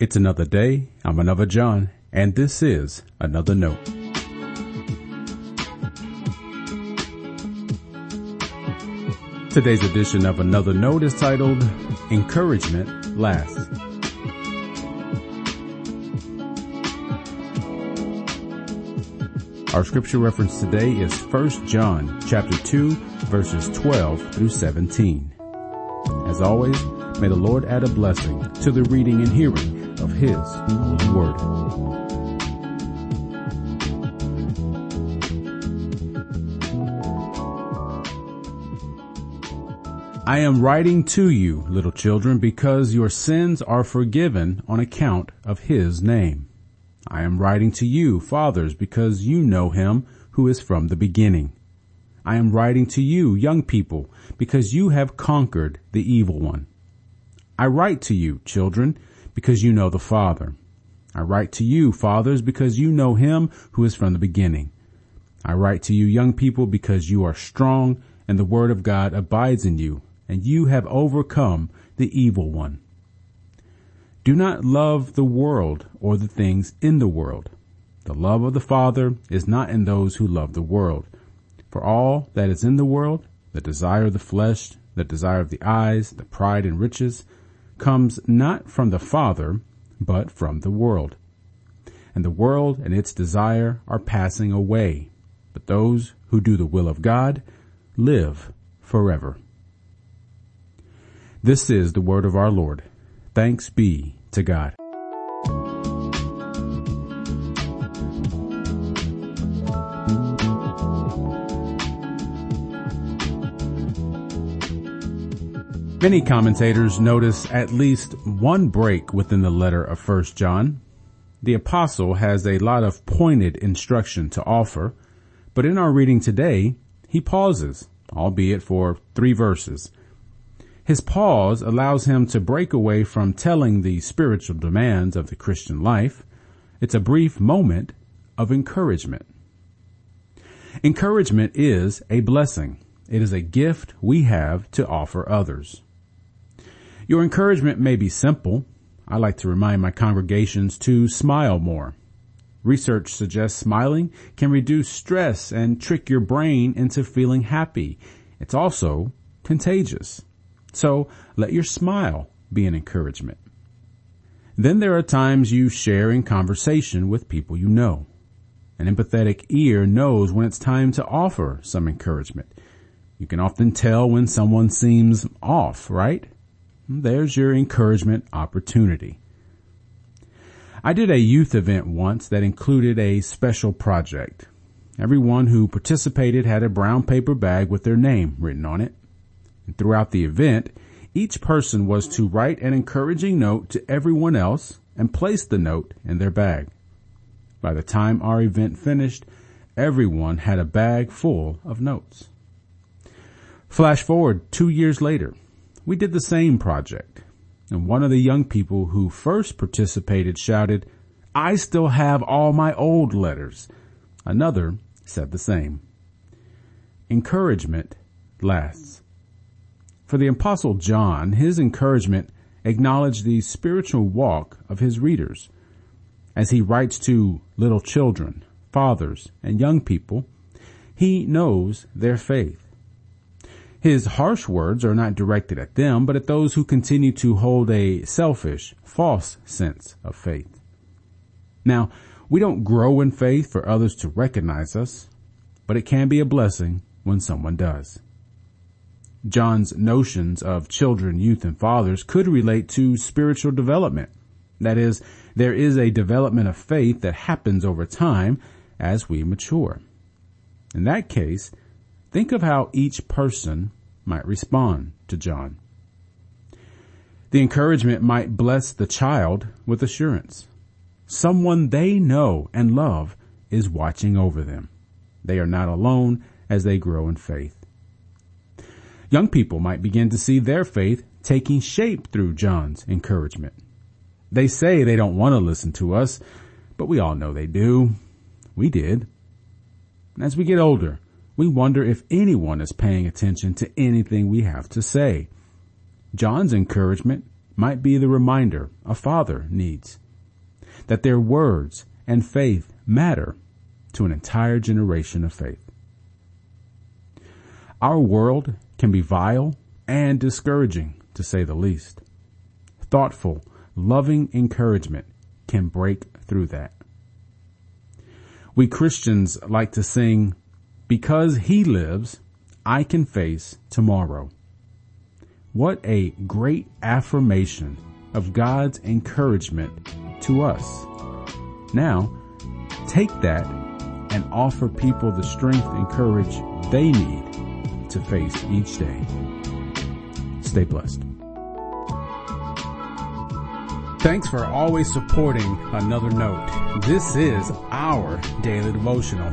It's another day. I'm another John, and this is another note. Today's edition of Another Note is titled Encouragement Lasts. Our scripture reference today is 1 John chapter 2 verses 12 through 17. As always, may the Lord add a blessing to the reading and hearing of His holy word. I am writing to you, little children, because your sins are forgiven on account of His name. I am writing to you, fathers, because you know him who is from the beginning. I am writing to you, young people, because you have conquered the evil one. I write to you, children, because you know the Father. I write to you, fathers, because you know him who is from the beginning. I write to you, young people, because you are strong and the word of God abides in you, and you have overcome the evil one. Do not love the world or the things in the world. The love of the Father is not in those who love the world. For all that is in the world, the desire of the flesh, the desire of the eyes, the pride and riches, comes not from the Father, but from the world. And the world and its desire are passing away, but those who do the will of God live forever. This is the word of our Lord. Thanks be to God. Many commentators notice at least one break within the letter of 1 John. The apostle has a lot of pointed instruction to offer, but in our reading today, he pauses, albeit for three verses, his pause allows him to break away from telling the spiritual demands of the Christian life. It's a brief moment of encouragement. Encouragement is a blessing. It is a gift we have to offer others. Your encouragement may be simple. I like to remind my congregations to smile more. Research suggests smiling can reduce stress and trick your brain into feeling happy. It's also contagious. So let your smile be an encouragement. Then there are times you share in conversation with people you know. An empathetic ear knows when it's time to offer some encouragement. You can often tell when someone seems off, right? There's your encouragement opportunity. I did a youth event once that included a special project. Everyone who participated had a brown paper bag with their name written on it. Throughout the event, each person was to write an encouraging note to everyone else and place the note in their bag. By the time our event finished, everyone had a bag full of notes. Flash forward two years later, we did the same project, and one of the young people who first participated shouted, I still have all my old letters. Another said the same. Encouragement lasts. For the apostle John, his encouragement acknowledged the spiritual walk of his readers. As he writes to little children, fathers, and young people, he knows their faith. His harsh words are not directed at them, but at those who continue to hold a selfish, false sense of faith. Now, we don't grow in faith for others to recognize us, but it can be a blessing when someone does. John's notions of children, youth, and fathers could relate to spiritual development. That is, there is a development of faith that happens over time as we mature. In that case, think of how each person might respond to John. The encouragement might bless the child with assurance. Someone they know and love is watching over them. They are not alone as they grow in faith. Young people might begin to see their faith taking shape through John's encouragement. They say they don't want to listen to us, but we all know they do. We did. As we get older, we wonder if anyone is paying attention to anything we have to say. John's encouragement might be the reminder a father needs that their words and faith matter to an entire generation of faith. Our world can be vile and discouraging, to say the least. Thoughtful, loving encouragement can break through that. We Christians like to sing, because he lives, I can face tomorrow. What a great affirmation of God's encouragement to us. Now, take that and offer people the strength and courage they need to face each day. Stay blessed. Thanks for always supporting Another Note. This is our daily devotional.